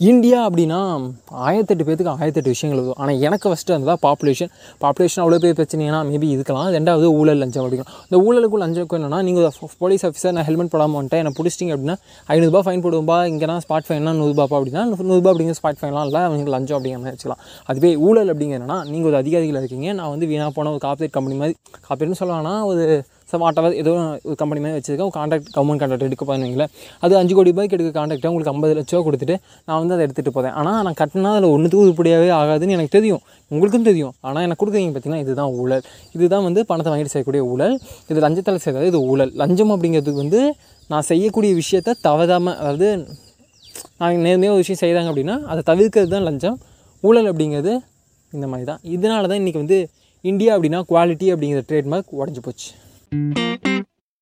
India அப்படின்னா ஆயிரத்தெட்டு பேத்துக்கு ஆயிரத்தெட்டு விஷயங்கள் இருக்கும் ஆனால் எனக்கு ஃபஸ்ட்டு வந்ததா பாப்புலேஷன் பாப்புலேஷன் அவ்வளோ பேர் பிரச்சனைனா மேபி இதுக்கலாம் ரெண்டாவது ஊழல் லஞ்சம் அப்படிங்கிறோம் இந்த ஊழலுக்கும் லஞ்சம் என்னன்னா நீங்கள் போலீஸ் ஆஃபீஸர் நான் ஹெல்மெட் போடாமல் வந்துட்டேன் என்னை பிடிச்சிட்டிங்க அப்படின்னா ஐநூறுபா ஃபைன் போடுவோம்பா இங்கேனா ஸ்பாட் ஃபைன்னா நூறுபாப்பா அப்படின்னா நூறுபா அப்படிங்கிற ஸ்பாட் ஃபைன்லாம் இல்லை அவங்க லஞ்சம் அப்படிங்கிற மாதிரி வச்சுக்கலாம். அதுவே ஊழல் அப்படிங்கிறனா நீங்கள் ஒரு அதிகாரிகள் இருக்கீங்க நான் வந்து வீணாக போன ஒரு கார்ப்பரேட் கம்பெனி மாதிரி கார்ப்பரேட்னு சொல்லலாம்னா ஒரு சம் வாட்டவர் ஏதோ ஒரு கம்பெனி மாதிரி வச்சிருக்கேன். கான்ட்ராக்ட் கவர்மெண்ட் கான்ட்ராக்ட் எடுக்க போயிருந்தீங்களேன் அது அஞ்சு கோடி ரூபாய்க்கு எடுக்க கான்ட்ராக்ட்டை உங்களுக்கு ஐம்பது லட்ச ரூபா கொடுத்துட்டு நான் வந்து அதை எடுத்துகிட்டு போகிறேன் ஆனால் நான் கட்டினா அதில் ஒன்றுத்துக்கு உருப்படியாகவே ஆகாதுன்னு எனக்கு தெரியும். உங்களுக்கும் தெரியும். ஆனால் எனக்கு கொடுக்குறீங்க பார்த்தீங்கன்னா இதுதான் ஊழல். இதுதான் வந்து பணத்தை வாங்கிட்டு செய்யக்கூடிய ஊழல். இது லஞ்சத்தில் செய்கிறது இது ஊழல். லஞ்சம் அப்படிங்கிறதுக்கு வந்து நான் செய்யக்கூடிய விஷயத்த தவறாமல் அதாவது நான் நேர்மையாக ஒரு விஷயம் செய்கிறாங்க அப்படின்னா அதை தவிர்க்கிறது தான் லஞ்சம். ஊழல் அப்படிங்கிறது இந்த மாதிரி தான். இதனால தான் இன்றைக்கி வந்து இந்தியா அப்படின்னா குவாலிட்டி அப்படிங்கிற ட்ரேட்மார்க் உடஞ்சி போச்சு. Thank you.